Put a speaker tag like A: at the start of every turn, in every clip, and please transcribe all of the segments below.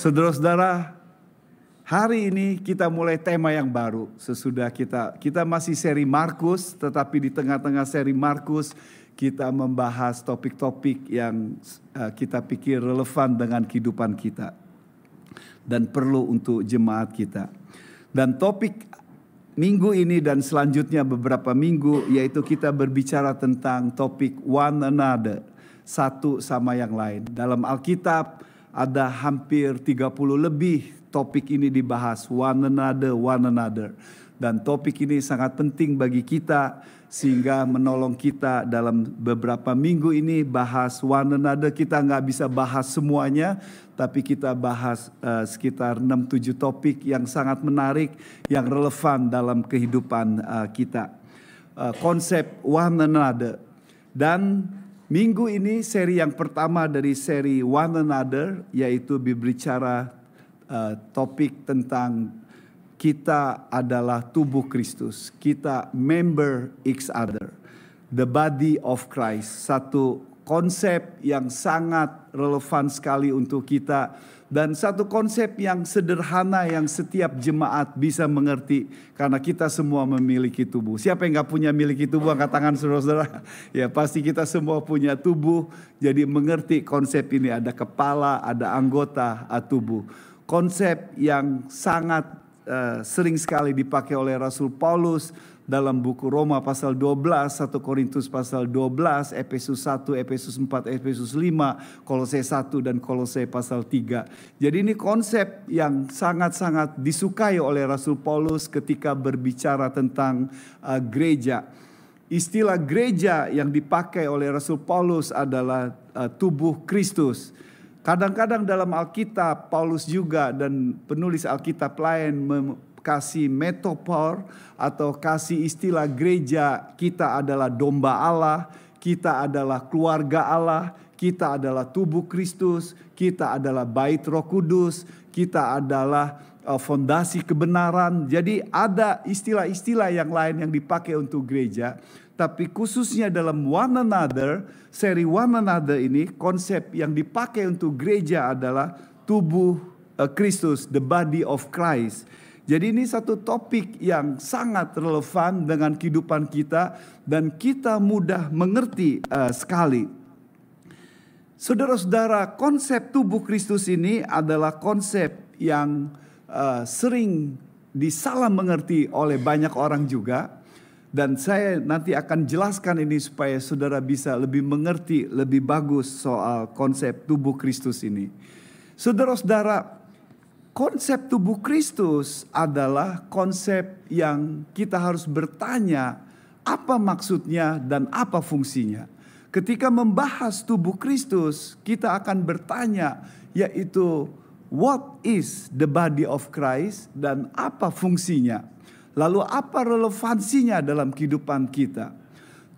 A: Saudara-saudara, hari ini kita mulai tema yang baru. Sesudah kita kita masih seri Markus, tetapi di tengah-tengah seri Markus kita membahas topik-topik yang uh, kita pikir relevan dengan kehidupan kita dan perlu untuk jemaat kita. Dan topik minggu ini dan selanjutnya beberapa minggu yaitu kita berbicara tentang topik one another, satu sama yang lain. Dalam Alkitab ada hampir 30 lebih topik ini dibahas one another one another. Dan topik ini sangat penting bagi kita sehingga menolong kita dalam beberapa minggu ini bahas one another. Kita nggak bisa bahas semuanya tapi kita bahas uh, sekitar 6-7 topik yang sangat menarik yang relevan dalam kehidupan uh, kita. Uh, konsep one another. Dan Minggu ini seri yang pertama dari seri One Another yaitu berbicara uh, topik tentang kita adalah tubuh Kristus. Kita member each other. The body of Christ. Satu konsep yang sangat relevan sekali untuk kita dan satu konsep yang sederhana yang setiap jemaat bisa mengerti karena kita semua memiliki tubuh. Siapa yang nggak punya miliki tubuh angkat tangan saudara-saudara. Ya pasti kita semua punya tubuh. Jadi mengerti konsep ini ada kepala, ada anggota tubuh. Konsep yang sangat uh, sering sekali dipakai oleh Rasul Paulus dalam buku Roma pasal 12, 1 Korintus pasal 12, Efesus 1, Efesus 4, Efesus 5, Kolose 1 dan Kolose pasal 3. Jadi ini konsep yang sangat-sangat disukai oleh Rasul Paulus ketika berbicara tentang uh, gereja. Istilah gereja yang dipakai oleh Rasul Paulus adalah uh, tubuh Kristus. Kadang-kadang dalam Alkitab Paulus juga dan penulis Alkitab lain kasih metopor atau kasih istilah gereja kita adalah domba Allah, kita adalah keluarga Allah, kita adalah tubuh Kristus, kita adalah bait Roh Kudus, kita adalah uh, fondasi kebenaran. Jadi ada istilah-istilah yang lain yang dipakai untuk gereja, tapi khususnya dalam one another, seri one another ini konsep yang dipakai untuk gereja adalah tubuh uh, Kristus, the body of Christ. Jadi ini satu topik yang sangat relevan dengan kehidupan kita dan kita mudah mengerti uh, sekali. Saudara-saudara, konsep tubuh Kristus ini adalah konsep yang uh, sering disalah mengerti oleh banyak orang juga. Dan saya nanti akan jelaskan ini supaya saudara bisa lebih mengerti lebih bagus soal konsep tubuh Kristus ini. Saudara-saudara, konsep tubuh Kristus adalah konsep yang kita harus bertanya apa maksudnya dan apa fungsinya. Ketika membahas tubuh Kristus, kita akan bertanya yaitu what is the body of Christ dan apa fungsinya. Lalu apa relevansinya dalam kehidupan kita?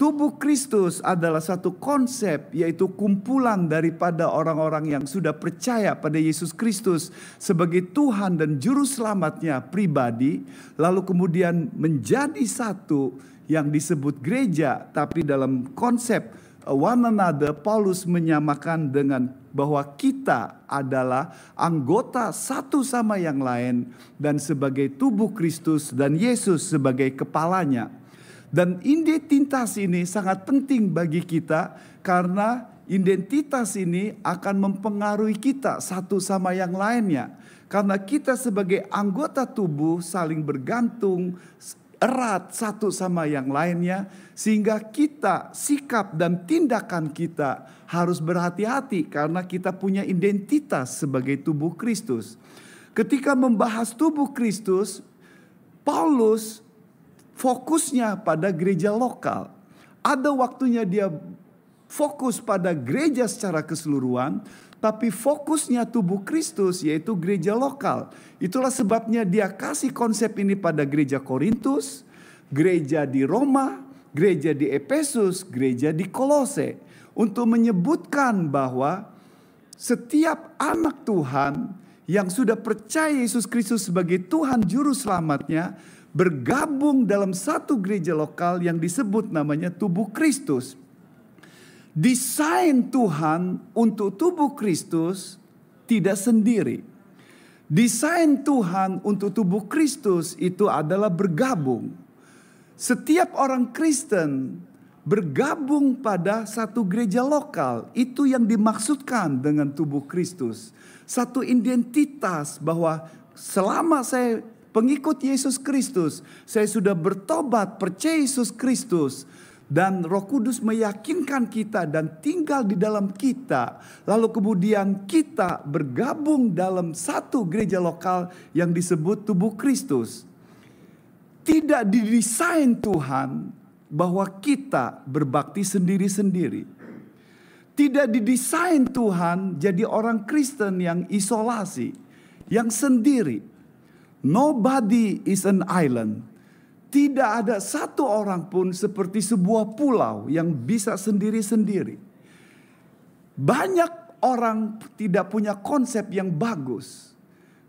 A: Tubuh Kristus adalah satu konsep yaitu kumpulan daripada orang-orang yang sudah percaya pada Yesus Kristus sebagai Tuhan dan juru selamatnya pribadi lalu kemudian menjadi satu yang disebut gereja tapi dalam konsep one another Paulus menyamakan dengan bahwa kita adalah anggota satu sama yang lain dan sebagai tubuh Kristus dan Yesus sebagai kepalanya. Dan identitas ini sangat penting bagi kita karena identitas ini akan mempengaruhi kita satu sama yang lainnya. Karena kita sebagai anggota tubuh saling bergantung erat satu sama yang lainnya sehingga kita sikap dan tindakan kita harus berhati-hati karena kita punya identitas sebagai tubuh Kristus. Ketika membahas tubuh Kristus, Paulus fokusnya pada gereja lokal. Ada waktunya dia fokus pada gereja secara keseluruhan, tapi fokusnya tubuh Kristus yaitu gereja lokal. Itulah sebabnya dia kasih konsep ini pada gereja Korintus, gereja di Roma, gereja di Efesus, gereja di Kolose untuk menyebutkan bahwa setiap anak Tuhan yang sudah percaya Yesus Kristus sebagai Tuhan juru selamatnya bergabung dalam satu gereja lokal yang disebut namanya tubuh Kristus. Desain Tuhan untuk tubuh Kristus tidak sendiri. Desain Tuhan untuk tubuh Kristus itu adalah bergabung. Setiap orang Kristen bergabung pada satu gereja lokal. Itu yang dimaksudkan dengan tubuh Kristus. Satu identitas bahwa selama saya pengikut Yesus Kristus, saya sudah bertobat, percaya Yesus Kristus, dan Roh Kudus meyakinkan kita dan tinggal di dalam kita. Lalu kemudian kita bergabung dalam satu gereja lokal yang disebut tubuh Kristus. Tidak didesain Tuhan bahwa kita berbakti sendiri-sendiri. Tidak didesain Tuhan jadi orang Kristen yang isolasi, yang sendiri. Nobody is an island. Tidak ada satu orang pun seperti sebuah pulau yang bisa sendiri-sendiri. Banyak orang tidak punya konsep yang bagus.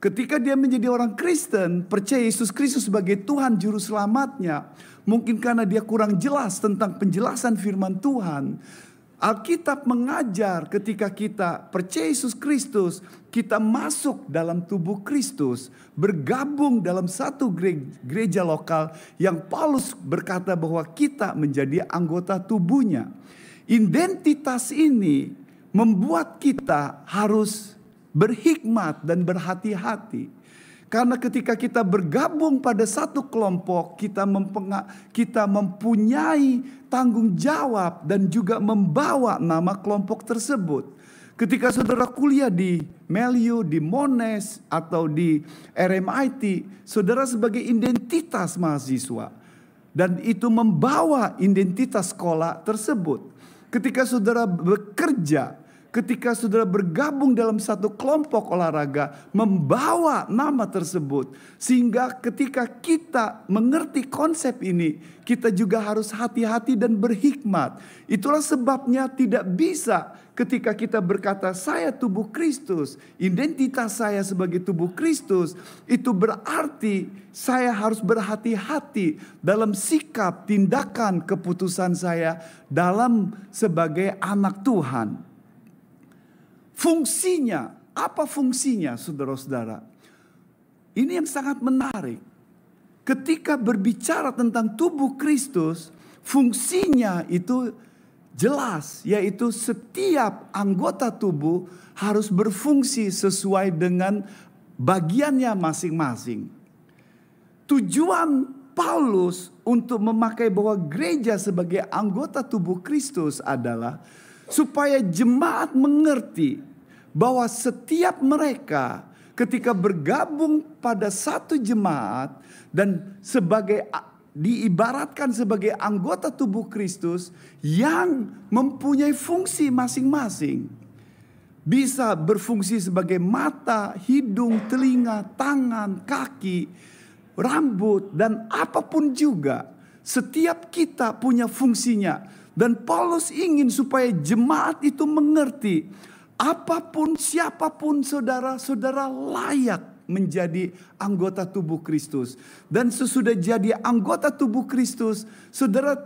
A: Ketika dia menjadi orang Kristen, percaya Yesus Kristus sebagai Tuhan Juru Selamatnya, mungkin karena dia kurang jelas tentang penjelasan firman Tuhan, Alkitab mengajar ketika kita percaya Yesus Kristus, kita masuk dalam tubuh Kristus, bergabung dalam satu gereja lokal yang Paulus berkata bahwa kita menjadi anggota tubuhnya. Identitas ini membuat kita harus berhikmat dan berhati-hati. Karena ketika kita bergabung pada satu kelompok, kita kita mempunyai tanggung jawab dan juga membawa nama kelompok tersebut. Ketika saudara kuliah di Meliu, di Monash atau di RMIT, saudara sebagai identitas mahasiswa dan itu membawa identitas sekolah tersebut. Ketika saudara bekerja, ketika saudara bergabung dalam satu kelompok olahraga membawa nama tersebut. Sehingga ketika kita mengerti konsep ini kita juga harus hati-hati dan berhikmat. Itulah sebabnya tidak bisa ketika kita berkata saya tubuh Kristus identitas saya sebagai tubuh Kristus itu berarti saya harus berhati-hati dalam sikap tindakan keputusan saya dalam sebagai anak Tuhan Fungsinya, apa fungsinya saudara-saudara? Ini yang sangat menarik. Ketika berbicara tentang tubuh Kristus, fungsinya itu jelas, yaitu setiap anggota tubuh harus berfungsi sesuai dengan bagiannya masing-masing. Tujuan Paulus untuk memakai bahwa gereja sebagai anggota tubuh Kristus adalah supaya jemaat mengerti bahwa setiap mereka ketika bergabung pada satu jemaat dan sebagai diibaratkan sebagai anggota tubuh Kristus yang mempunyai fungsi masing-masing. Bisa berfungsi sebagai mata, hidung, telinga, tangan, kaki, rambut, dan apa pun juga. Setiap kita punya fungsinya dan Paulus ingin supaya jemaat itu mengerti apa pun siapa pun saudara-saudara layak menjadi anggota tubuh Kristus. Dan sesudah jadi anggota tubuh Kristus, saudara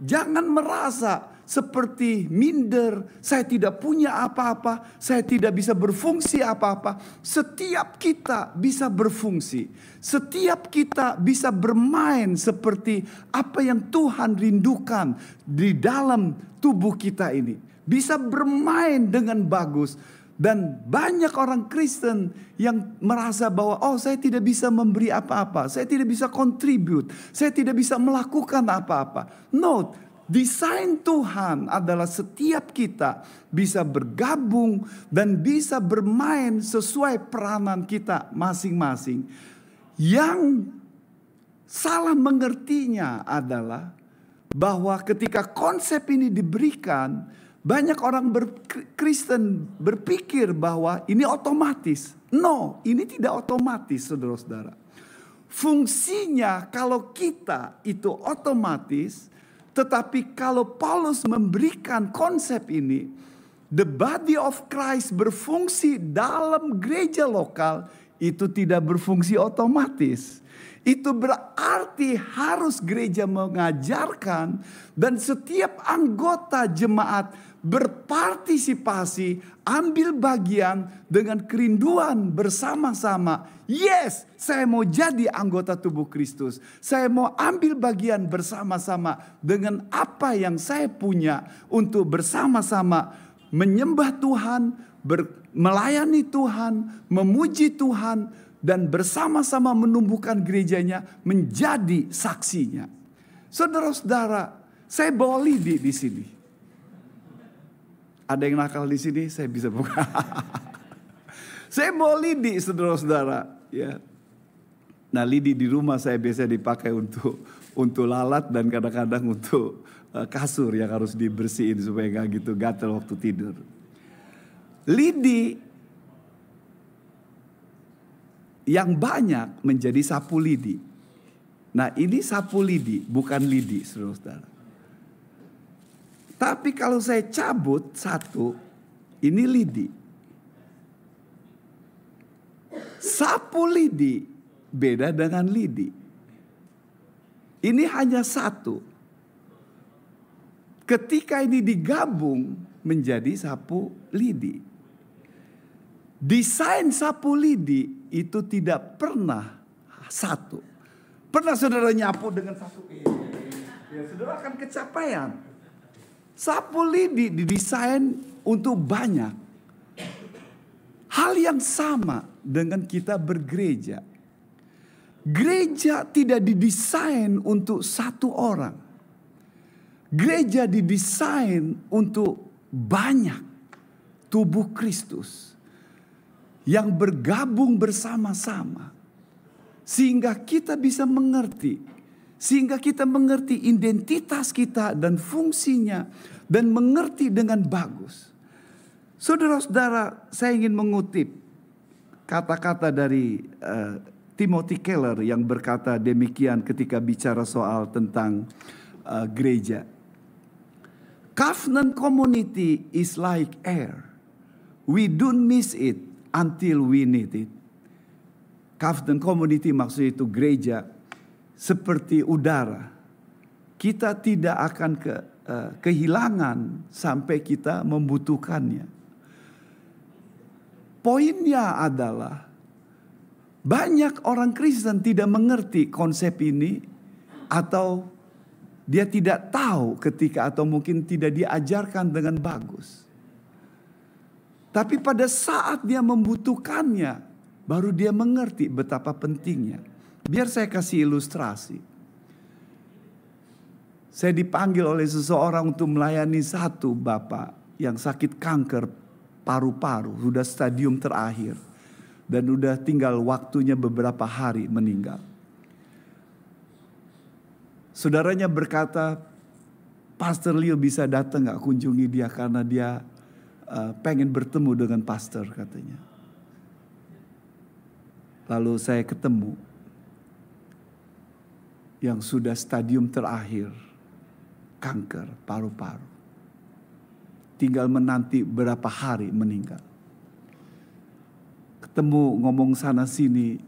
A: jangan merasa seperti minder, saya tidak punya apa-apa, saya tidak bisa berfungsi apa-apa. Setiap kita bisa berfungsi, setiap kita bisa bermain seperti apa yang Tuhan rindukan di dalam tubuh kita ini. Bisa bermain dengan bagus. Dan banyak orang Kristen yang merasa bahwa oh saya tidak bisa memberi apa-apa, saya tidak bisa contribute, saya tidak bisa melakukan apa-apa. No, Desain Tuhan adalah setiap kita bisa bergabung dan bisa bermain sesuai peranan kita masing-masing. Yang salah mengertinya adalah bahwa ketika konsep ini diberikan, banyak orang berkristen berpikir bahwa ini otomatis. No, ini tidak otomatis, saudara-saudara. Fungsinya kalau kita itu otomatis, tetapi kalau Paulus memberikan konsep ini, the body of Christ berfungsi dalam gereja lokal itu tidak berfungsi otomatis. Itu berarti harus gereja mengajarkan dan setiap anggota jemaat berpartisipasi, ambil bagian dengan kerinduan bersama-sama. Yes, saya mau jadi anggota tubuh Kristus. Saya mau ambil bagian bersama-sama dengan apa yang saya punya untuk bersama-sama menyembah Tuhan, melayani Tuhan, memuji Tuhan, dan bersama-sama menumbuhkan gerejanya menjadi saksinya. Saudara-saudara, saya bawa lidi di sini. Ada yang nakal di sini, saya bisa buka. saya bawa lidi, saudara-saudara. Ya. Nah, lidi di rumah saya biasa dipakai untuk untuk lalat dan kadang-kadang untuk uh, kasur yang harus dibersihin supaya nggak gitu gatel waktu tidur. Lidi yang banyak menjadi sapu lidi. Nah ini sapu lidi, bukan lidi saudara-saudara. Tapi kalau saya cabut satu, ini lidi. Sapu lidi beda dengan lidi. Ini hanya satu. Ketika ini digabung menjadi sapu lidi. Desain sapu lidi itu tidak pernah satu. Pernah saudara nyapu dengan sapu ini? Ya saudara akan kecapaian. Sapu lidi didesain untuk banyak. Hal yang sama dengan kita bergereja. Gereja tidak didesain untuk satu orang. Gereja didesain untuk banyak tubuh Kristus yang bergabung bersama-sama sehingga kita bisa mengerti sehingga kita mengerti identitas kita dan fungsinya dan mengerti dengan bagus. Saudara-saudara, saya ingin mengutip kata-kata dari uh, Timothy Keller yang berkata demikian ketika bicara soal tentang uh, gereja. Covenant community is like air. We don't miss it until we need it. Covenant community maksudnya itu gereja seperti udara. Kita tidak akan ke, uh, kehilangan sampai kita membutuhkannya. Poinnya adalah banyak orang Kristen tidak mengerti konsep ini atau dia tidak tahu ketika atau mungkin tidak diajarkan dengan bagus. Tapi pada saat dia membutuhkannya, baru dia mengerti betapa pentingnya. Biar saya kasih ilustrasi. Saya dipanggil oleh seseorang untuk melayani satu bapak yang sakit kanker paru-paru, sudah stadium terakhir. Dan sudah tinggal waktunya beberapa hari meninggal. Saudaranya berkata, Pastor Leo bisa datang gak kunjungi dia karena dia uh, pengen bertemu dengan pastor katanya. Lalu saya ketemu yang sudah stadium terakhir kanker paru-paru. Tinggal menanti berapa hari meninggal. Ketemu ngomong sana sini,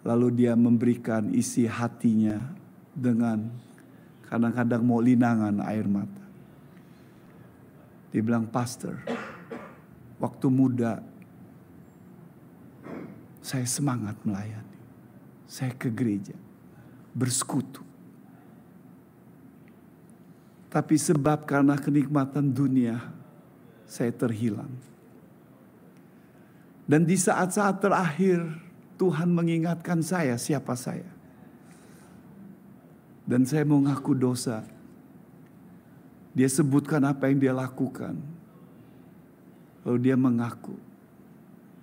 A: lalu dia memberikan isi hatinya dengan kadang-kadang mau linangan air mata. Dia bilang, Pastor, waktu muda saya semangat melayani. Saya ke gereja bersekutu. Tapi sebab karena kenikmatan dunia, saya terhilang. Dan di saat-saat terakhir, Tuhan mengingatkan saya siapa saya. Dan saya mau ngaku dosa. Dia sebutkan apa yang dia lakukan. Lalu dia mengaku.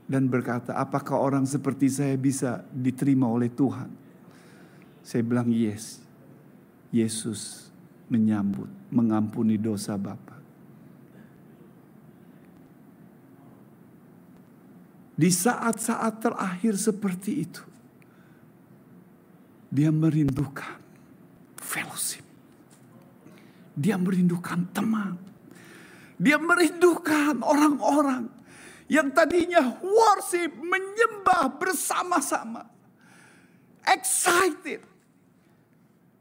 A: Dan berkata, apakah orang seperti saya bisa diterima oleh Tuhan? Saya bilang yes. Yesus menyambut, mengampuni dosa Bapak. Di saat-saat terakhir seperti itu, dia merindukan fellowship. Dia merindukan teman. Dia merindukan orang-orang yang tadinya worship, menyembah bersama-sama. Excited.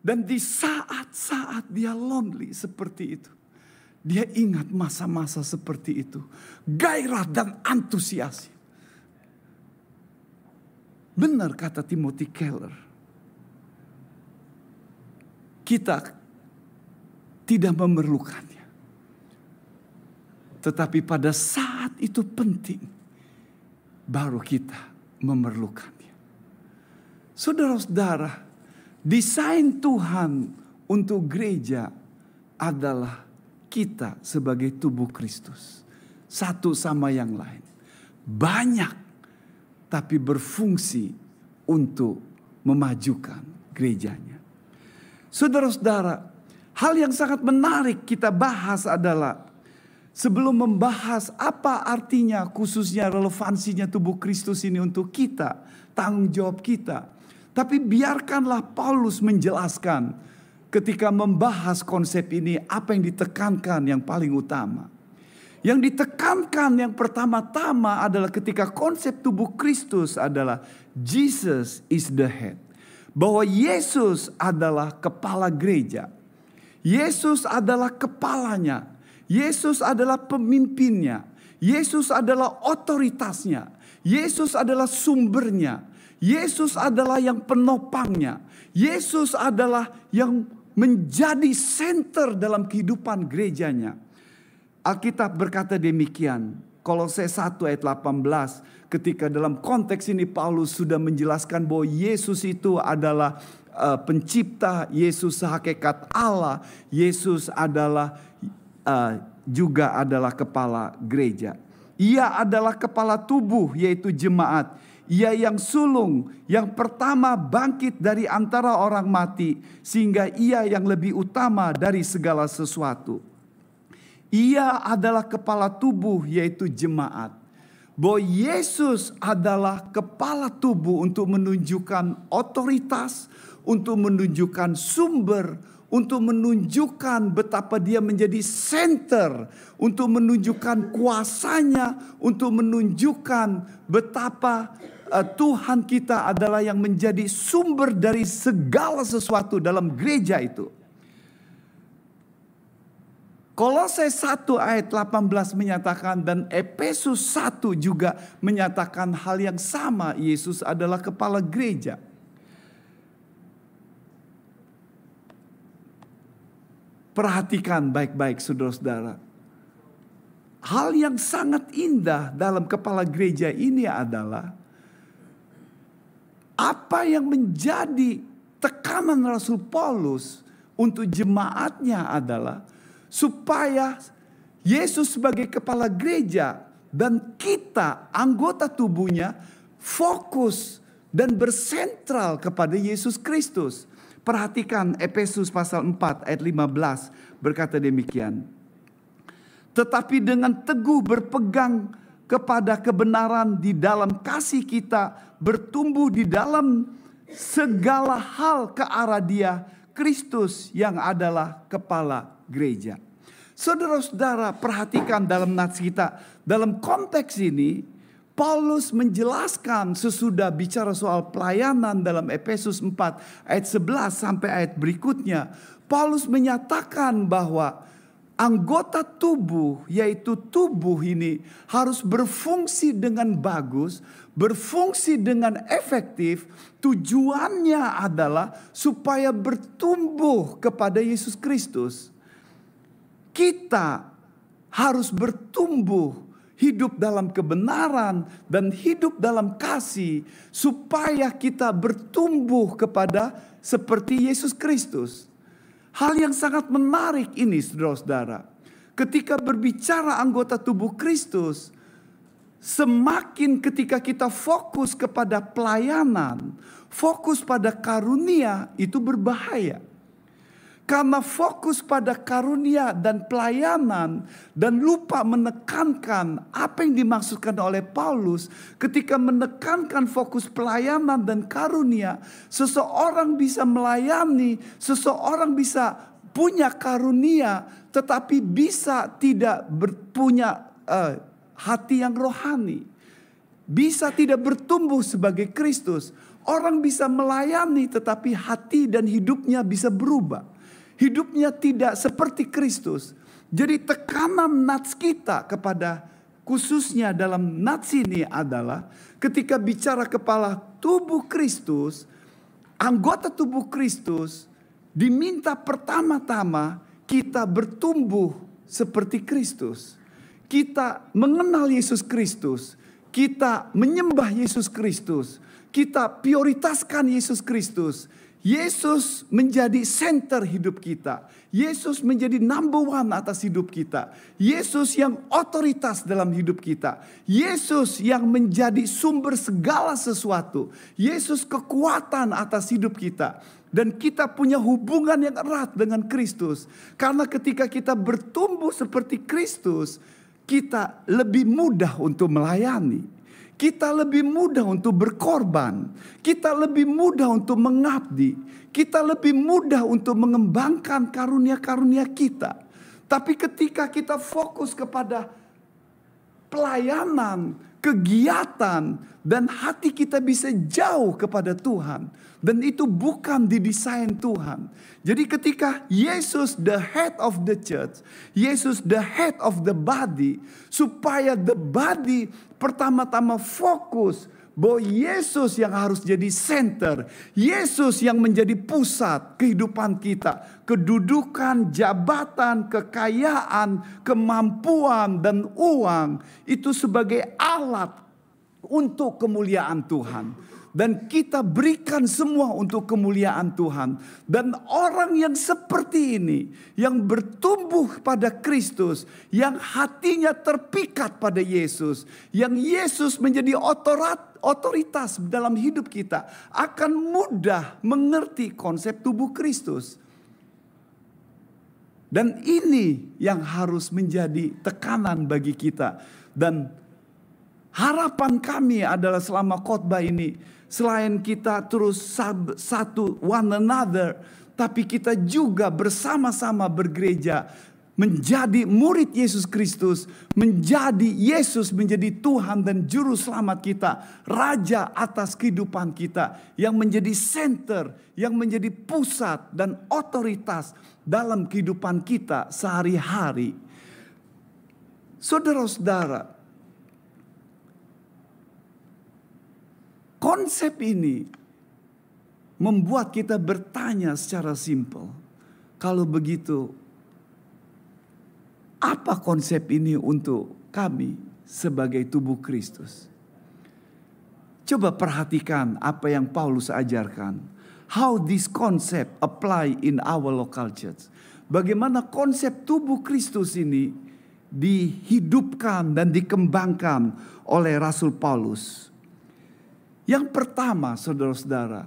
A: Dan di saat-saat dia lonely seperti itu. Dia ingat masa-masa seperti itu. Gairah dan antusias. Benar kata Timothy Keller. Kita tidak memerlukannya. Tetapi pada saat itu penting. Baru kita memerlukannya. Saudara-saudara, desain Tuhan untuk gereja adalah kita sebagai tubuh Kristus. Satu sama yang lain. Banyak tapi berfungsi untuk memajukan gerejanya. Saudara-saudara, hal yang sangat menarik kita bahas adalah sebelum membahas apa artinya khususnya relevansinya tubuh Kristus ini untuk kita, tanggung jawab kita. Tapi biarkanlah Paulus menjelaskan ketika membahas konsep ini apa yang ditekankan yang paling utama. Yang ditekankan yang pertama-tama adalah ketika konsep tubuh Kristus adalah Jesus is the head. Bahwa Yesus adalah kepala gereja. Yesus adalah kepalanya. Yesus adalah pemimpinnya. Yesus adalah otoritasnya. Yesus adalah sumbernya. Yesus adalah yang penopangnya. Yesus adalah yang menjadi center dalam kehidupan gerejanya. Alkitab berkata demikian. Kolose 1 ayat 18 ketika dalam konteks ini Paulus sudah menjelaskan bahwa Yesus itu adalah uh, pencipta, Yesus hakikat Allah, Yesus adalah uh, juga adalah kepala gereja. Ia adalah kepala tubuh yaitu jemaat ia yang sulung, yang pertama bangkit dari antara orang mati, sehingga ia yang lebih utama dari segala sesuatu. Ia adalah kepala tubuh, yaitu jemaat. Bahwa Yesus adalah kepala tubuh untuk menunjukkan otoritas, untuk menunjukkan sumber, untuk menunjukkan betapa dia menjadi center, untuk menunjukkan kuasanya, untuk menunjukkan betapa uh, Tuhan kita adalah yang menjadi sumber dari segala sesuatu dalam gereja itu. Kolose 1 ayat 18 menyatakan dan Efesus 1 juga menyatakan hal yang sama. Yesus adalah kepala gereja. Perhatikan baik-baik saudara-saudara. Hal yang sangat indah dalam kepala gereja ini adalah apa yang menjadi tekanan Rasul Paulus untuk jemaatnya adalah supaya Yesus sebagai kepala gereja dan kita anggota tubuhnya fokus dan bersentral kepada Yesus Kristus. Perhatikan Efesus pasal 4 ayat 15 berkata demikian. Tetapi dengan teguh berpegang kepada kebenaran di dalam kasih kita bertumbuh di dalam segala hal ke arah dia Kristus yang adalah kepala gereja. Saudara-saudara perhatikan dalam nats kita dalam konteks ini Paulus menjelaskan sesudah bicara soal pelayanan dalam Efesus 4 ayat 11 sampai ayat berikutnya Paulus menyatakan bahwa anggota tubuh, yaitu tubuh ini, harus berfungsi dengan bagus, berfungsi dengan efektif. Tujuannya adalah supaya bertumbuh kepada Yesus Kristus. Kita harus bertumbuh hidup dalam kebenaran dan hidup dalam kasih supaya kita bertumbuh kepada seperti Yesus Kristus. Hal yang sangat menarik ini saudara-saudara. Ketika berbicara anggota tubuh Kristus, semakin ketika kita fokus kepada pelayanan, fokus pada karunia itu berbahaya. Karena fokus pada karunia dan pelayanan dan lupa menekankan apa yang dimaksudkan oleh Paulus ketika menekankan fokus pelayanan dan karunia, seseorang bisa melayani, seseorang bisa punya karunia tetapi bisa tidak punya uh, hati yang rohani. Bisa tidak bertumbuh sebagai Kristus. Orang bisa melayani tetapi hati dan hidupnya bisa berubah hidupnya tidak seperti Kristus. Jadi tekanan nats kita kepada khususnya dalam nats ini adalah ketika bicara kepala tubuh Kristus, anggota tubuh Kristus diminta pertama-tama kita bertumbuh seperti Kristus. Kita mengenal Yesus Kristus, kita menyembah Yesus Kristus, kita prioritaskan Yesus Kristus, Yesus menjadi center hidup kita. Yesus menjadi number one atas hidup kita. Yesus yang otoritas dalam hidup kita. Yesus yang menjadi sumber segala sesuatu. Yesus kekuatan atas hidup kita. Dan kita punya hubungan yang erat dengan Kristus. Karena ketika kita bertumbuh seperti Kristus, kita lebih mudah untuk melayani kita lebih mudah untuk berkorban, kita lebih mudah untuk mengabdi, kita lebih mudah untuk mengembangkan karunia-karunia kita. Tapi ketika kita fokus kepada pelayanan, kegiatan, dan hati kita bisa jauh kepada Tuhan, dan itu bukan didesain Tuhan. Jadi ketika Yesus the head of the church, Yesus the head of the body, supaya the body pertama-tama fokus bahwa Yesus yang harus jadi center, Yesus yang menjadi pusat kehidupan kita, kedudukan, jabatan, kekayaan, kemampuan dan uang itu sebagai alat untuk kemuliaan Tuhan dan kita berikan semua untuk kemuliaan Tuhan. Dan orang yang seperti ini, yang bertumbuh pada Kristus, yang hatinya terpikat pada Yesus, yang Yesus menjadi otorat, otoritas dalam hidup kita, akan mudah mengerti konsep tubuh Kristus. Dan ini yang harus menjadi tekanan bagi kita. Dan harapan kami adalah selama khotbah ini Selain kita terus sab, satu one another, tapi kita juga bersama-sama bergereja menjadi murid Yesus Kristus, menjadi Yesus menjadi Tuhan dan juru selamat kita, raja atas kehidupan kita yang menjadi center, yang menjadi pusat dan otoritas dalam kehidupan kita sehari-hari. Saudara-saudara, Konsep ini membuat kita bertanya secara simpel. Kalau begitu, apa konsep ini untuk kami sebagai tubuh Kristus? Coba perhatikan apa yang Paulus ajarkan. How this concept apply in our local church. Bagaimana konsep tubuh Kristus ini dihidupkan dan dikembangkan oleh Rasul Paulus yang pertama, saudara-saudara,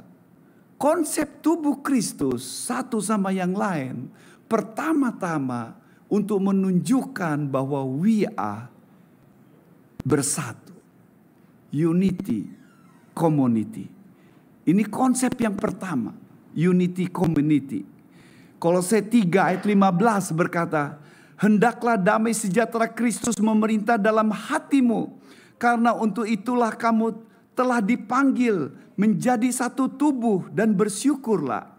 A: konsep tubuh Kristus satu sama yang lain, pertama-tama untuk menunjukkan bahwa we are bersatu. Unity, community. Ini konsep yang pertama, unity community. Kolose 3 ayat 15 berkata, Hendaklah damai sejahtera Kristus memerintah dalam hatimu, karena untuk itulah kamu telah dipanggil menjadi satu tubuh dan bersyukurlah.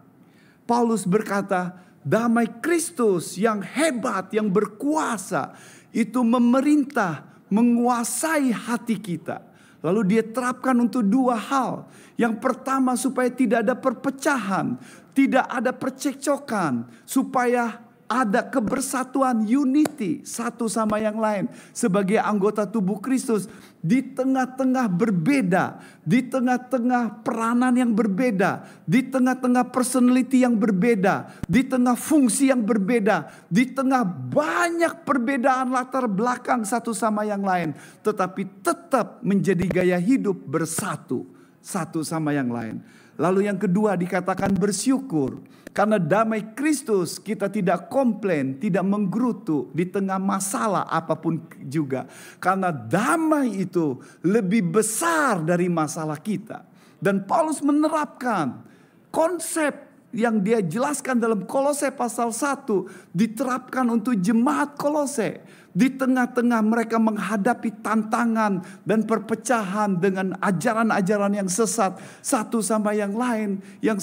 A: Paulus berkata, damai Kristus yang hebat, yang berkuasa, itu memerintah, menguasai hati kita. Lalu dia terapkan untuk dua hal. Yang pertama supaya tidak ada perpecahan, tidak ada percekcokan, supaya ada kebersatuan unity satu sama yang lain sebagai anggota tubuh Kristus di tengah-tengah berbeda, di tengah-tengah peranan yang berbeda, di tengah-tengah personality yang berbeda, di tengah fungsi yang berbeda, di tengah banyak perbedaan latar belakang satu sama yang lain, tetapi tetap menjadi gaya hidup bersatu satu sama yang lain. Lalu yang kedua dikatakan bersyukur. Karena damai Kristus kita tidak komplain, tidak menggerutu di tengah masalah apa pun juga. Karena damai itu lebih besar dari masalah kita. Dan Paulus menerapkan konsep yang dia jelaskan dalam Kolose pasal 1 diterapkan untuk jemaat Kolose di tengah-tengah mereka menghadapi tantangan dan perpecahan dengan ajaran-ajaran yang sesat satu sama yang lain yang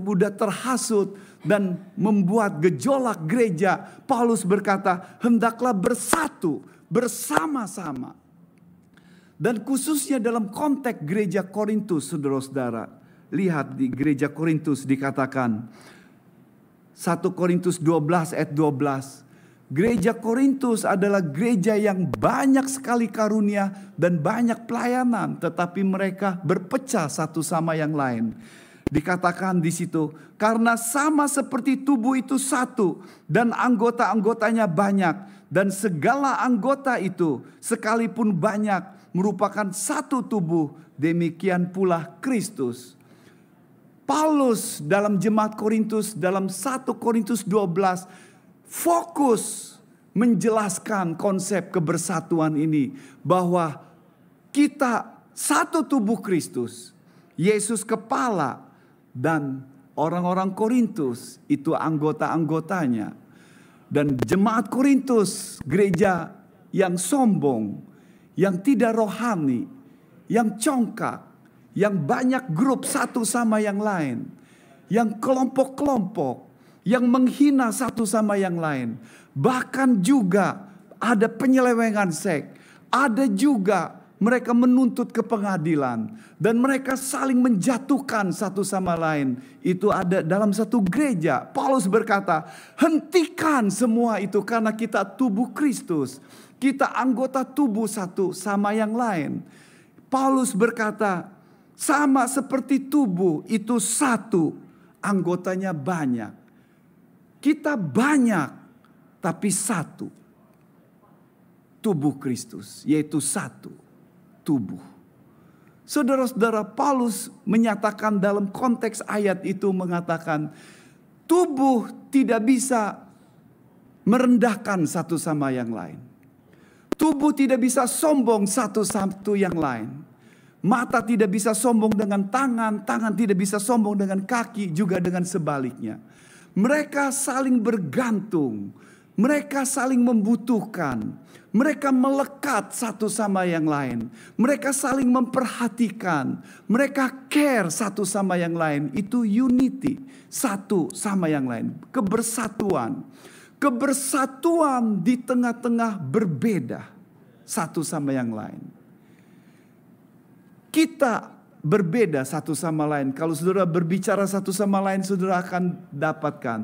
A: mudah terhasut dan membuat gejolak gereja, Paulus berkata, "Hendaklah bersatu bersama-sama." Dan khususnya dalam konteks gereja Korintus, saudara-saudara, lihat di gereja Korintus dikatakan 1 Korintus 12 ayat 12 Gereja Korintus adalah gereja yang banyak sekali karunia dan banyak pelayanan, tetapi mereka berpecah satu sama yang lain. Dikatakan di situ, karena sama seperti tubuh itu satu dan anggota-anggotanya banyak dan segala anggota itu sekalipun banyak merupakan satu tubuh, demikian pula Kristus. Paulus dalam jemaat Korintus dalam 1 Korintus 12 fokus menjelaskan konsep kebersatuan ini bahwa kita satu tubuh Kristus, Yesus kepala dan orang-orang Korintus itu anggota-anggotanya. Dan jemaat Korintus gereja yang sombong, yang tidak rohani, yang congkak, yang banyak grup satu sama yang lain, yang kelompok-kelompok, yang menghina satu sama yang lain. Bahkan juga ada penyelewengan seks, ada juga mereka menuntut ke pengadilan dan mereka saling menjatuhkan satu sama lain. Itu ada dalam satu gereja. Paulus berkata, "Hentikan semua itu karena kita tubuh Kristus. Kita anggota tubuh satu sama yang lain." Paulus berkata, sama seperti tubuh itu satu, anggotanya banyak. Kita banyak, tapi satu. Tubuh Kristus, yaitu satu tubuh. Saudara-saudara, Paulus menyatakan dalam konteks ayat itu mengatakan tubuh tidak bisa merendahkan satu sama yang lain. Tubuh tidak bisa sombong satu-satu yang lain. Mata tidak bisa sombong dengan tangan, tangan tidak bisa sombong dengan kaki, juga dengan sebaliknya. Mereka saling bergantung, mereka saling membutuhkan, mereka melekat satu sama yang lain, mereka saling memperhatikan, mereka care satu sama yang lain. Itu unity, satu sama yang lain, kebersatuan. Kebersatuan di tengah-tengah berbeda satu sama yang lain kita berbeda satu sama lain. Kalau saudara berbicara satu sama lain, saudara akan dapatkan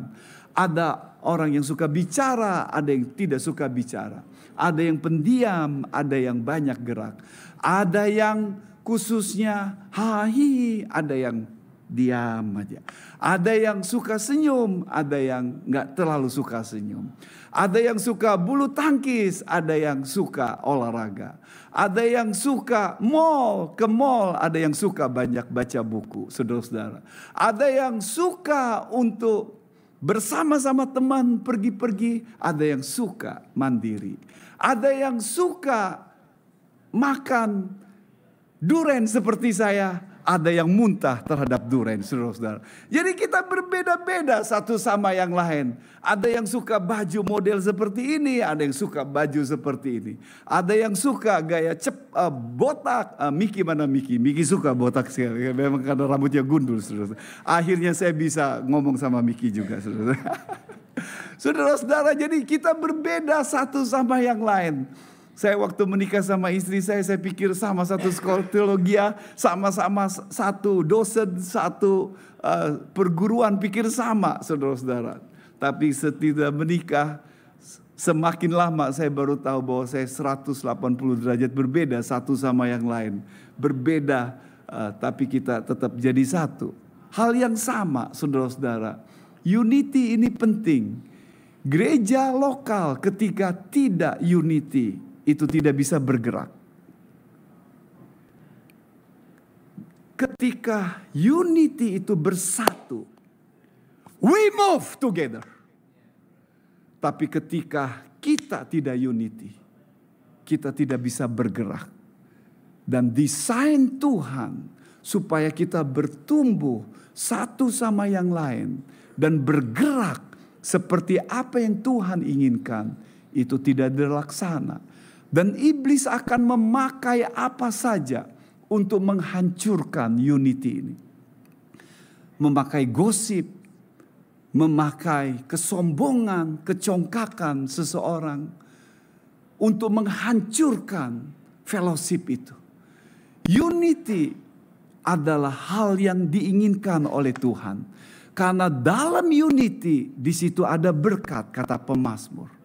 A: ada orang yang suka bicara, ada yang tidak suka bicara. Ada yang pendiam, ada yang banyak gerak. Ada yang khususnya hahi, ada yang diam aja. Ada yang suka senyum, ada yang nggak terlalu suka senyum. Ada yang suka bulu tangkis, ada yang suka olahraga. Ada yang suka mall, ke mall, ada yang suka banyak baca buku, saudara-saudara. Ada yang suka untuk bersama-sama teman pergi-pergi, ada yang suka mandiri. Ada yang suka makan duren seperti saya, ada yang muntah terhadap duren, saudara-saudara. Jadi kita berbeda-beda satu sama yang lain. Ada yang suka baju model seperti ini, ada yang suka baju seperti ini. Ada yang suka gaya cep, uh, botak. Uh, Miki mana Miki? Miki suka botak sekali, memang karena rambutnya gundul, saudara-saudara. Akhirnya saya bisa ngomong sama Miki juga, saudara. Saudara-saudara, jadi kita berbeda satu sama yang lain. Saya waktu menikah sama istri saya, saya pikir sama satu sekolah teologi, sama-sama satu dosen, satu uh, perguruan, pikir sama saudara-saudara. Tapi setidak menikah, semakin lama saya baru tahu bahwa saya 180 derajat berbeda satu sama yang lain. Berbeda, uh, tapi kita tetap jadi satu. Hal yang sama saudara-saudara. Unity ini penting. Gereja lokal ketika tidak unity, itu tidak bisa bergerak. Ketika unity itu bersatu, we move together. Tapi ketika kita tidak unity, kita tidak bisa bergerak. Dan desain Tuhan supaya kita bertumbuh satu sama yang lain dan bergerak seperti apa yang Tuhan inginkan itu tidak dilaksana dan iblis akan memakai apa saja untuk menghancurkan unity ini. Memakai gosip, memakai kesombongan, kecongkakan seseorang untuk menghancurkan fellowship itu. Unity adalah hal yang diinginkan oleh Tuhan. Karena dalam unity di situ ada berkat kata pemazmur.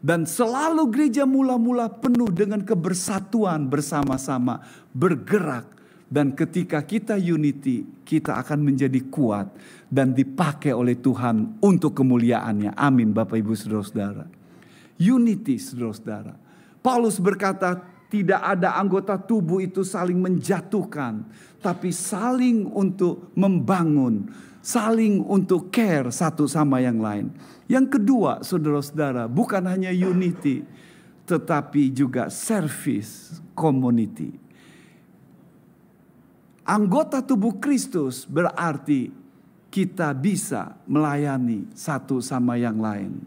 A: Dan selalu gereja mula-mula penuh dengan kebersatuan bersama-sama bergerak dan ketika kita unity, kita akan menjadi kuat dan dipakai oleh Tuhan untuk kemuliaannya. Amin Bapak Ibu Saudara-saudara. Unity Saudara-saudara. Paulus berkata, tidak ada anggota tubuh itu saling menjatuhkan, tapi saling untuk membangun, saling untuk care satu sama yang lain. Yang kedua, saudara-saudara, bukan hanya unity, tetapi juga service community. Anggota tubuh Kristus berarti kita bisa melayani satu sama yang lain.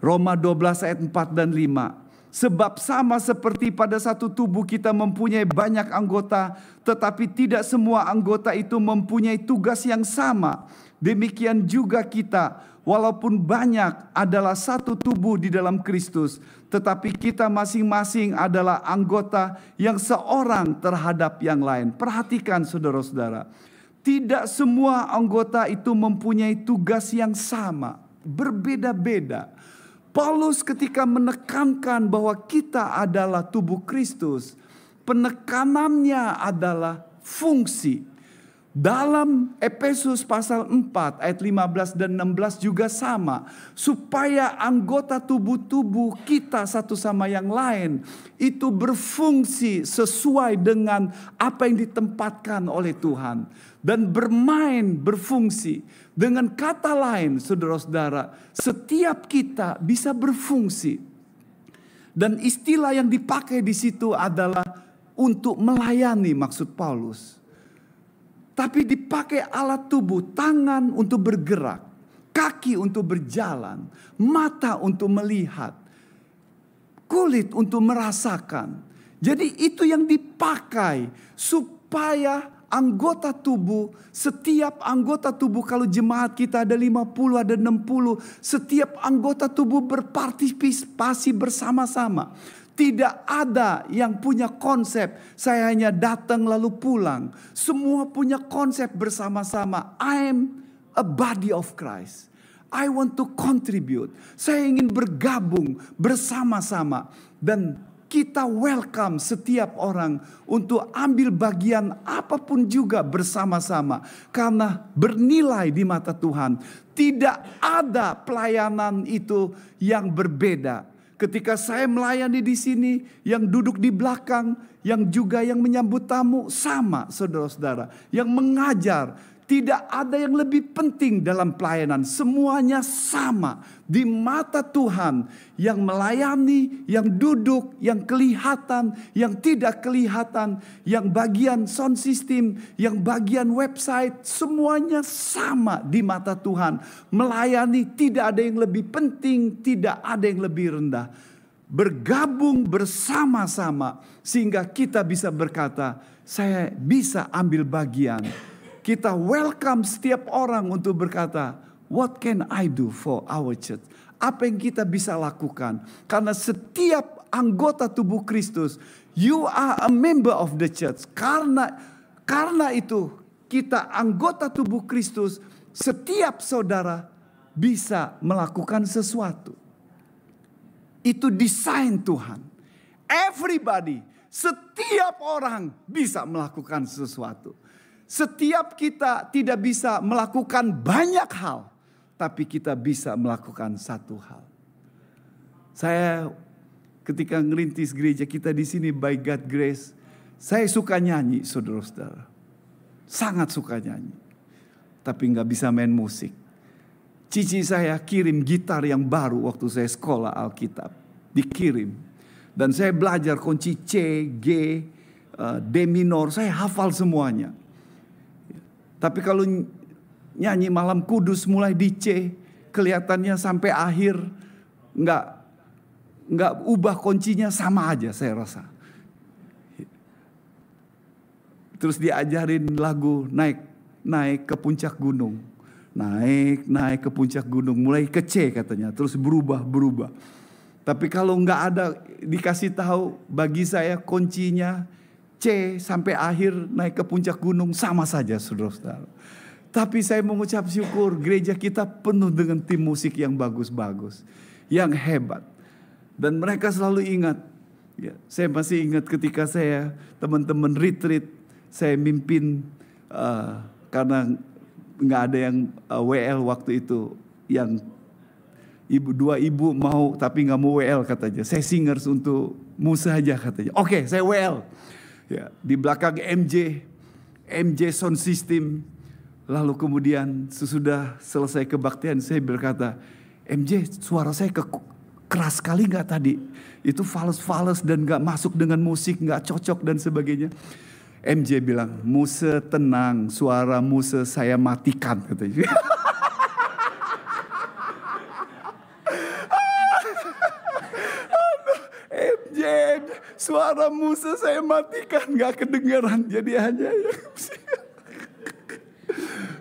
A: Roma 12 ayat 4 dan 5. Sebab sama seperti pada satu tubuh kita mempunyai banyak anggota, tetapi tidak semua anggota itu mempunyai tugas yang sama. Demikian juga kita, walaupun banyak adalah satu tubuh di dalam Kristus, tetapi kita masing-masing adalah anggota yang seorang terhadap yang lain. Perhatikan saudara-saudara, tidak semua anggota itu mempunyai tugas yang sama, berbeda-beda. Paulus ketika menekankan bahwa kita adalah tubuh Kristus, penekanannya adalah fungsi dalam Efesus pasal 4 ayat 15 dan 16 juga sama. Supaya anggota tubuh-tubuh kita satu sama yang lain itu berfungsi sesuai dengan apa yang ditempatkan oleh Tuhan. Dan bermain berfungsi. Dengan kata lain saudara-saudara setiap kita bisa berfungsi. Dan istilah yang dipakai di situ adalah untuk melayani maksud Paulus tapi dipakai alat tubuh, tangan untuk bergerak, kaki untuk berjalan, mata untuk melihat, kulit untuk merasakan. Jadi itu yang dipakai supaya anggota tubuh, setiap anggota tubuh kalau jemaat kita ada 50, ada 60, setiap anggota tubuh berpartisipasi bersama-sama. Tidak ada yang punya konsep saya hanya datang lalu pulang. Semua punya konsep bersama-sama. I am a body of Christ. I want to contribute. Saya ingin bergabung bersama-sama dan kita welcome setiap orang untuk ambil bagian apa pun juga bersama-sama karena bernilai di mata Tuhan. Tidak ada pelayanan itu yang berbeda Ketika saya melayani di sini, yang duduk di belakang, yang juga yang menyambut tamu sama saudara-saudara. Yang mengajar, tidak ada yang lebih penting dalam pelayanan. Semuanya sama di mata Tuhan. Yang melayani, yang duduk, yang kelihatan, yang tidak kelihatan. Yang bagian sound system, yang bagian website. Semuanya sama di mata Tuhan. Melayani tidak ada yang lebih penting, tidak ada yang lebih rendah. Bergabung bersama-sama sehingga kita bisa berkata, saya bisa ambil bagian kita welcome setiap orang untuk berkata, what can I do for our church? Apa yang kita bisa lakukan? Karena setiap anggota tubuh Kristus, you are a member of the church. Karena karena itu kita anggota tubuh Kristus, setiap saudara bisa melakukan sesuatu. Itu desain Tuhan. Everybody, setiap orang bisa melakukan sesuatu. Setiap kita tidak bisa melakukan banyak hal, tapi kita bisa melakukan satu hal. Saya ketika ngerintis gereja kita di sini by God grace, saya suka nyanyi, saudara-saudara. Sangat suka nyanyi. Tapi nggak bisa main musik. Cici saya kirim gitar yang baru waktu saya sekolah Alkitab. Dikirim. Dan saya belajar kunci C, G, eh, D minor. Saya hafal semuanya. Tapi kalau nyanyi malam kudus mulai di C, kelihatannya sampai akhir nggak nggak ubah kuncinya sama aja saya rasa. Terus diajarin lagu naik naik ke puncak gunung. Naik, naik ke puncak gunung, mulai ke C katanya, terus berubah, berubah. Tapi kalau nggak ada dikasih tahu bagi saya kuncinya C sampai akhir naik ke puncak gunung sama saja saudara-saudara. Tapi saya mengucap syukur gereja kita penuh dengan tim musik yang bagus-bagus, yang hebat. Dan mereka selalu ingat, ya, saya masih ingat ketika saya teman-teman retreat, saya mimpin uh, karena nggak ada yang uh, WL waktu itu yang ibu dua ibu mau tapi nggak mau WL katanya. Saya singers untuk Musa aja katanya. Oke, okay, saya WL. Ya, di belakang MJ, MJ sound system. Lalu kemudian sesudah selesai kebaktian saya berkata, MJ suara saya ke, keras sekali nggak tadi? Itu fals-fals dan nggak masuk dengan musik, nggak cocok dan sebagainya. MJ bilang, Musa tenang, suara Musa saya matikan katanya. MJ, suara Musa saya matikan, gak kedengaran, jadi hanya yang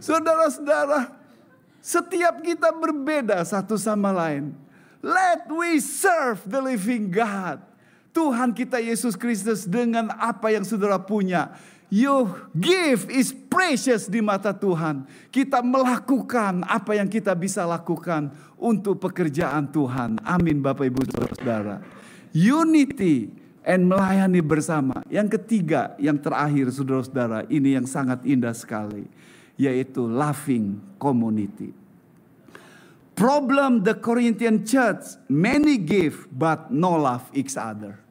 A: Saudara-saudara, setiap kita berbeda satu sama lain. Let we serve the living God. Tuhan kita Yesus Kristus dengan apa yang saudara punya. You give is precious di mata Tuhan. Kita melakukan apa yang kita bisa lakukan untuk pekerjaan Tuhan. Amin Bapak Ibu Saudara. Unity and melayani bersama. Yang ketiga, yang terakhir saudara-saudara, ini yang sangat indah sekali. Yaitu loving community. Problem the Corinthian church, many give but no love each other.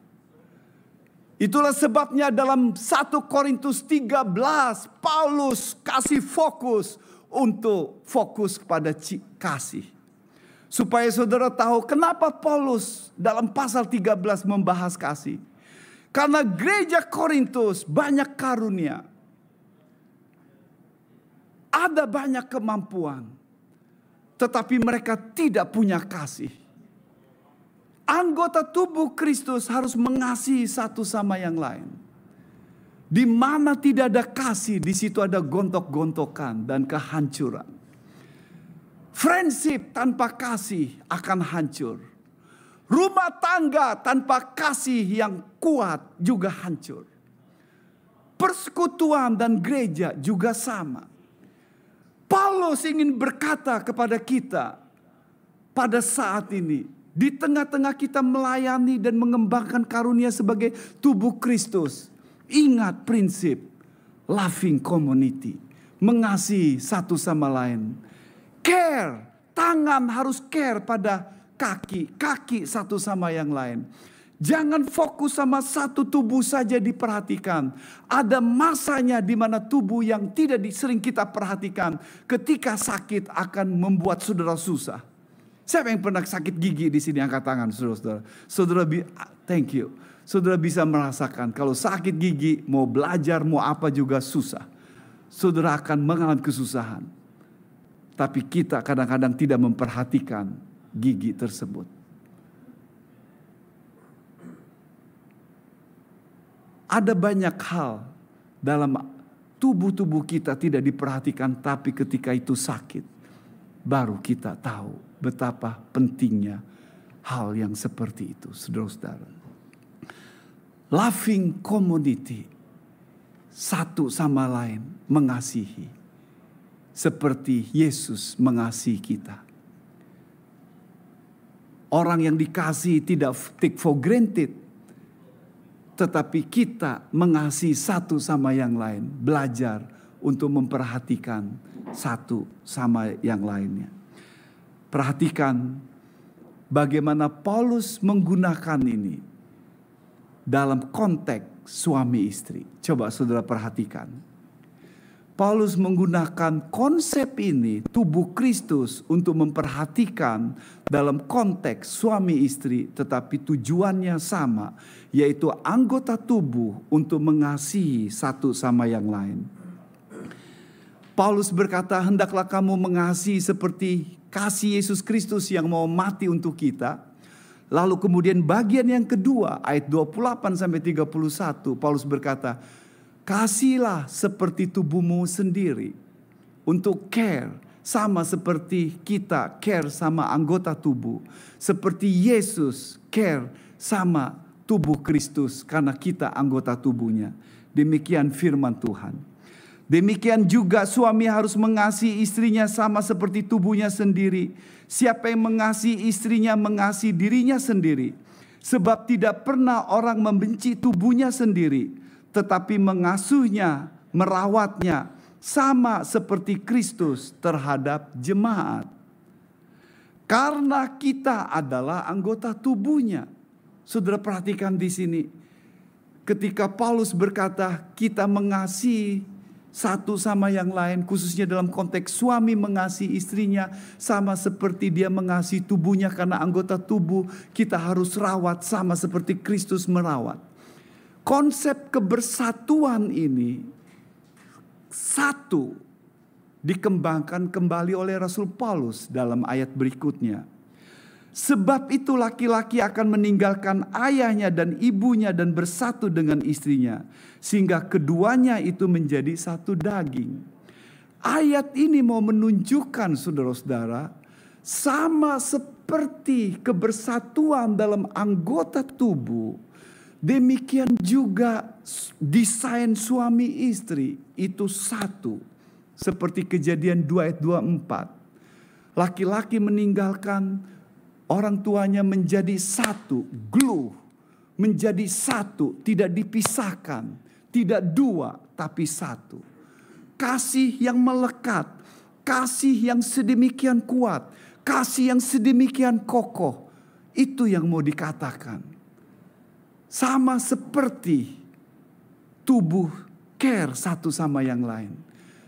A: Itulah sebabnya dalam 1 Korintus 13 Paulus kasih fokus untuk fokus kepada kasih. Supaya saudara tahu kenapa Paulus dalam pasal 13 membahas kasih. Karena gereja Korintus banyak karunia. Ada banyak kemampuan. Tetapi mereka tidak punya kasih. Anggota tubuh Kristus harus mengasihi satu sama yang lain. Di mana tidak ada kasih, di situ ada gontok-gontokan dan kehancuran. Friendship tanpa kasih akan hancur. Rumah tangga tanpa kasih yang kuat juga hancur. Persekutuan dan gereja juga sama. Paulus ingin berkata kepada kita pada saat ini, di tengah-tengah kita melayani dan mengembangkan karunia sebagai tubuh Kristus. Ingat prinsip loving community. Mengasihi satu sama lain. Care. Tangan harus care pada kaki. Kaki satu sama yang lain. Jangan fokus sama satu tubuh saja diperhatikan. Ada masanya di mana tubuh yang tidak sering kita perhatikan ketika sakit akan membuat saudara susah. Siapa yang pernah sakit gigi di sini angkat tangan saudara-saudara. Saudara, thank you. Saudara bisa merasakan kalau sakit gigi mau belajar mau apa juga susah. Saudara akan mengalami kesusahan. Tapi kita kadang-kadang tidak memperhatikan gigi tersebut. Ada banyak hal dalam tubuh-tubuh kita tidak diperhatikan tapi ketika itu sakit baru kita tahu betapa pentingnya hal yang seperti itu, saudara-saudara. Loving community, satu sama lain mengasihi, seperti Yesus mengasihi kita. Orang yang dikasih tidak take for granted, tetapi kita mengasihi satu sama yang lain, belajar untuk memperhatikan satu sama yang lainnya. Perhatikan bagaimana Paulus menggunakan ini dalam konteks suami istri. Coba saudara perhatikan. Paulus menggunakan konsep ini tubuh Kristus untuk memperhatikan dalam konteks suami istri tetapi tujuannya sama yaitu anggota tubuh untuk mengasihi satu sama yang lain. Paulus berkata, "Hendaklah kamu mengasihi seperti kasih Yesus Kristus yang mau mati untuk kita." Lalu kemudian bagian yang kedua ayat 28 sampai 31 Paulus berkata, "Kasihlah seperti tubuhmu sendiri untuk care sama seperti kita care sama anggota tubuh, seperti Yesus care sama tubuh Kristus karena kita anggota tubuhnya. Demikian firman Tuhan. Demikian juga suami harus mengasihi istrinya sama seperti tubuhnya sendiri. Siapa yang mengasihi istrinya mengasihi dirinya sendiri. Sebab tidak pernah orang membenci tubuhnya sendiri, tetapi mengasuhnya, merawatnya, sama seperti Kristus terhadap jemaat. Karena kita adalah anggota tubuhnya. Saudara perhatikan di sini. Ketika Paulus berkata kita mengasihi satu sama yang lain khususnya dalam konteks suami mengasihi istrinya sama seperti dia mengasihi tubuhnya karena anggota tubuh kita harus rawat sama seperti Kristus merawat. Konsep kebersatuan ini satu dikembangkan kembali oleh Rasul Paulus dalam ayat berikutnya. Sebab itu laki-laki akan meninggalkan ayahnya dan ibunya dan bersatu dengan istrinya. Sehingga keduanya itu menjadi satu daging. Ayat ini mau menunjukkan saudara-saudara. Sama seperti kebersatuan dalam anggota tubuh. Demikian juga desain suami istri itu satu. Seperti kejadian 2 ayat 24. Laki-laki meninggalkan orang tuanya menjadi satu. Glue. Menjadi satu. Tidak dipisahkan. Tidak dua tapi satu. Kasih yang melekat. Kasih yang sedemikian kuat. Kasih yang sedemikian kokoh. Itu yang mau dikatakan sama seperti tubuh care satu sama yang lain.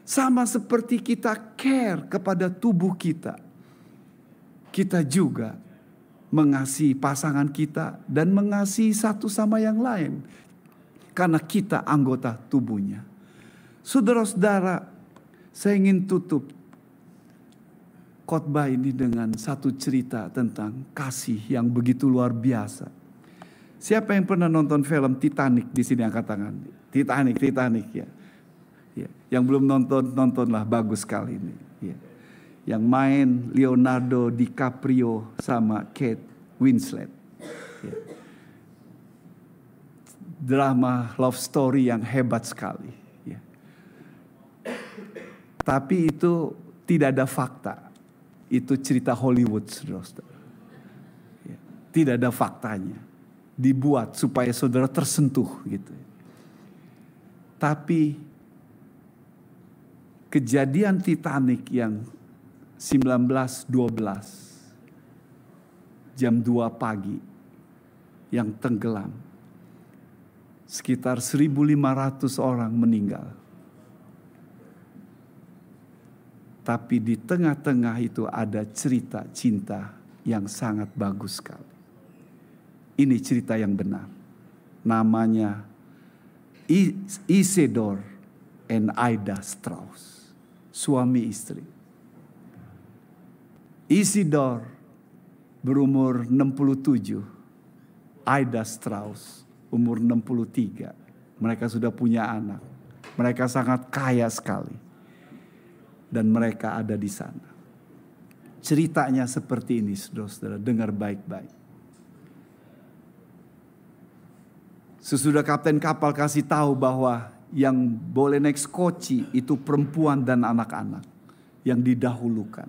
A: Sama seperti kita care kepada tubuh kita. Kita juga mengasihi pasangan kita dan mengasihi satu sama yang lain. Karena kita anggota tubuhnya. Saudara-saudara, saya ingin tutup khotbah ini dengan satu cerita tentang kasih yang begitu luar biasa. Siapa yang pernah nonton film Titanic di sini angkat tangan? Titanic, Titanic ya. ya. Yang belum nonton, nontonlah bagus sekali ini. Ya. Yang main Leonardo DiCaprio sama Kate Winslet. Ya. Drama love story yang hebat sekali. Ya. Tapi itu tidak ada fakta. Itu cerita Hollywood, saudara-saudara. Ya. Tidak ada faktanya dibuat supaya saudara tersentuh gitu. Tapi kejadian Titanic yang 1912 jam 2 pagi yang tenggelam. Sekitar 1500 orang meninggal. Tapi di tengah-tengah itu ada cerita cinta yang sangat bagus sekali. Ini cerita yang benar. Namanya Isidore and Aida Strauss. Suami istri. Isidore berumur 67. Aida Strauss umur 63. Mereka sudah punya anak. Mereka sangat kaya sekali. Dan mereka ada di sana. Ceritanya seperti ini, saudara-saudara. Dengar baik-baik. Sesudah kapten kapal kasih tahu bahwa yang boleh naik skoci itu perempuan dan anak-anak yang didahulukan.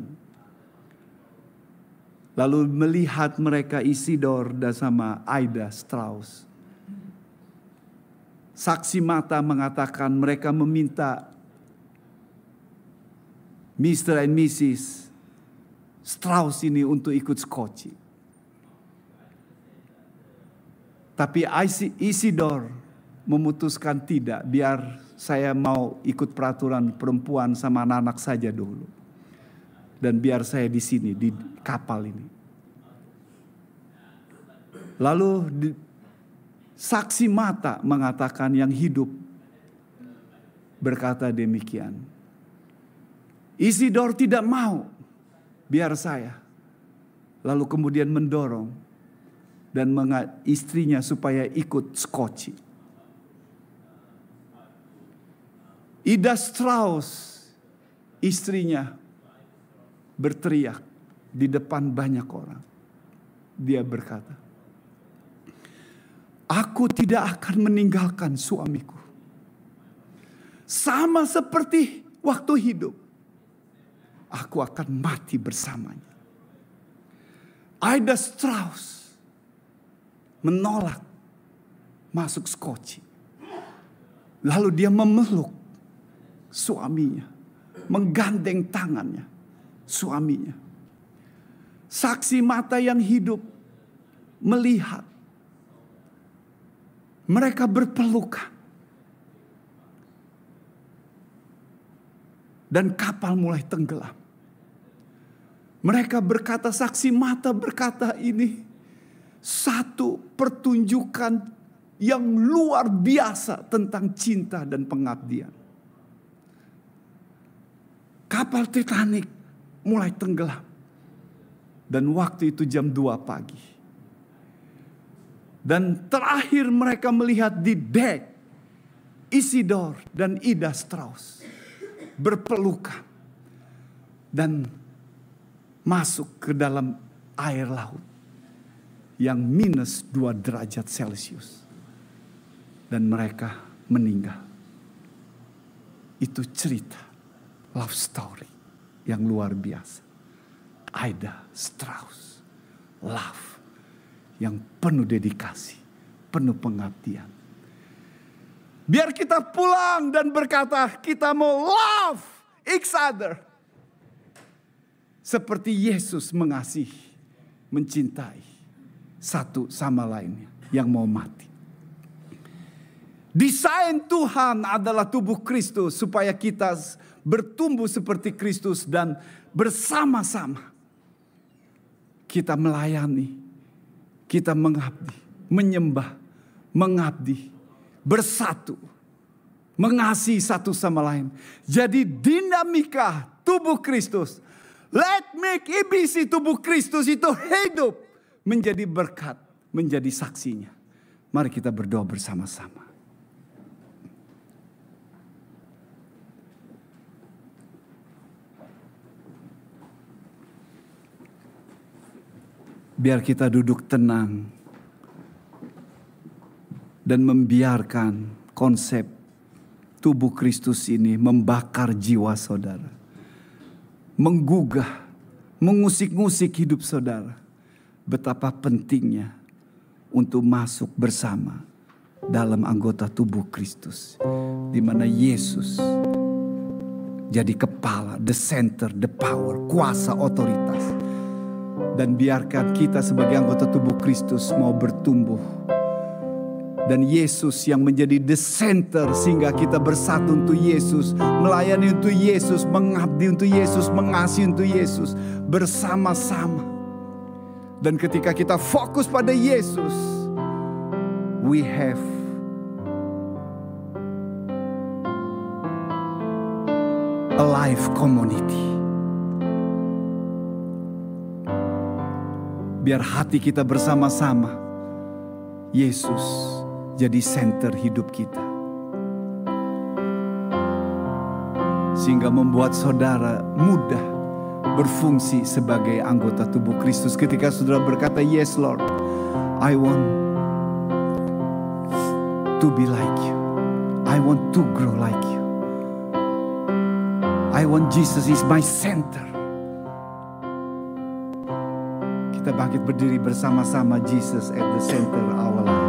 A: Lalu melihat mereka Isidor dan sama Aida Strauss. Saksi mata mengatakan mereka meminta Mr. and Mrs. Strauss ini untuk ikut skoci. Tapi Isidor memutuskan tidak, biar saya mau ikut peraturan perempuan sama anak-anak saja dulu. Dan biar saya di sini, di kapal ini. Lalu di, saksi mata mengatakan yang hidup berkata demikian. Isidor tidak mau, biar saya. Lalu kemudian mendorong dan istrinya supaya ikut skoci. Ida Strauss istrinya berteriak di depan banyak orang. Dia berkata, "Aku tidak akan meninggalkan suamiku." Sama seperti waktu hidup, aku akan mati bersamanya. Aida Strauss menolak masuk skoci. Lalu dia memeluk suaminya, menggandeng tangannya suaminya. Saksi mata yang hidup melihat mereka berpelukan. Dan kapal mulai tenggelam. Mereka berkata, saksi mata berkata ini satu pertunjukan yang luar biasa tentang cinta dan pengabdian. Kapal Titanic mulai tenggelam. Dan waktu itu jam 2 pagi. Dan terakhir mereka melihat di dek Isidor dan Ida Strauss berpelukan dan masuk ke dalam air laut yang minus 2 derajat Celcius. Dan mereka meninggal. Itu cerita love story yang luar biasa. Aida Strauss, love yang penuh dedikasi, penuh pengabdian. Biar kita pulang dan berkata kita mau love each other. Seperti Yesus mengasihi, mencintai satu sama lainnya yang mau mati. Desain Tuhan adalah tubuh Kristus supaya kita bertumbuh seperti Kristus dan bersama-sama kita melayani, kita mengabdi, menyembah, mengabdi, bersatu, mengasihi satu sama lain. Jadi dinamika tubuh Kristus, let make IBC tubuh Kristus itu hidup menjadi berkat, menjadi saksinya. Mari kita berdoa bersama-sama. Biar kita duduk tenang dan membiarkan konsep tubuh Kristus ini membakar jiwa saudara. Menggugah, mengusik-ngusik hidup saudara. Betapa pentingnya untuk masuk bersama dalam anggota tubuh Kristus. Di mana Yesus jadi kepala, the center, the power, kuasa, otoritas dan biarkan kita sebagai anggota tubuh Kristus mau bertumbuh. Dan Yesus yang menjadi the center sehingga kita bersatu untuk Yesus, melayani untuk Yesus, mengabdi untuk Yesus, mengasihi untuk Yesus bersama-sama. Dan ketika kita fokus pada Yesus, we have a life community. Biar hati kita bersama-sama. Yesus jadi center hidup kita. Sehingga membuat saudara mudah berfungsi sebagai anggota tubuh Kristus. Ketika saudara berkata, Yes Lord, I want to be like you. I want to grow like you. I want Jesus is my center. Kita bangkit berdiri bersama-sama Jesus at the center of our life.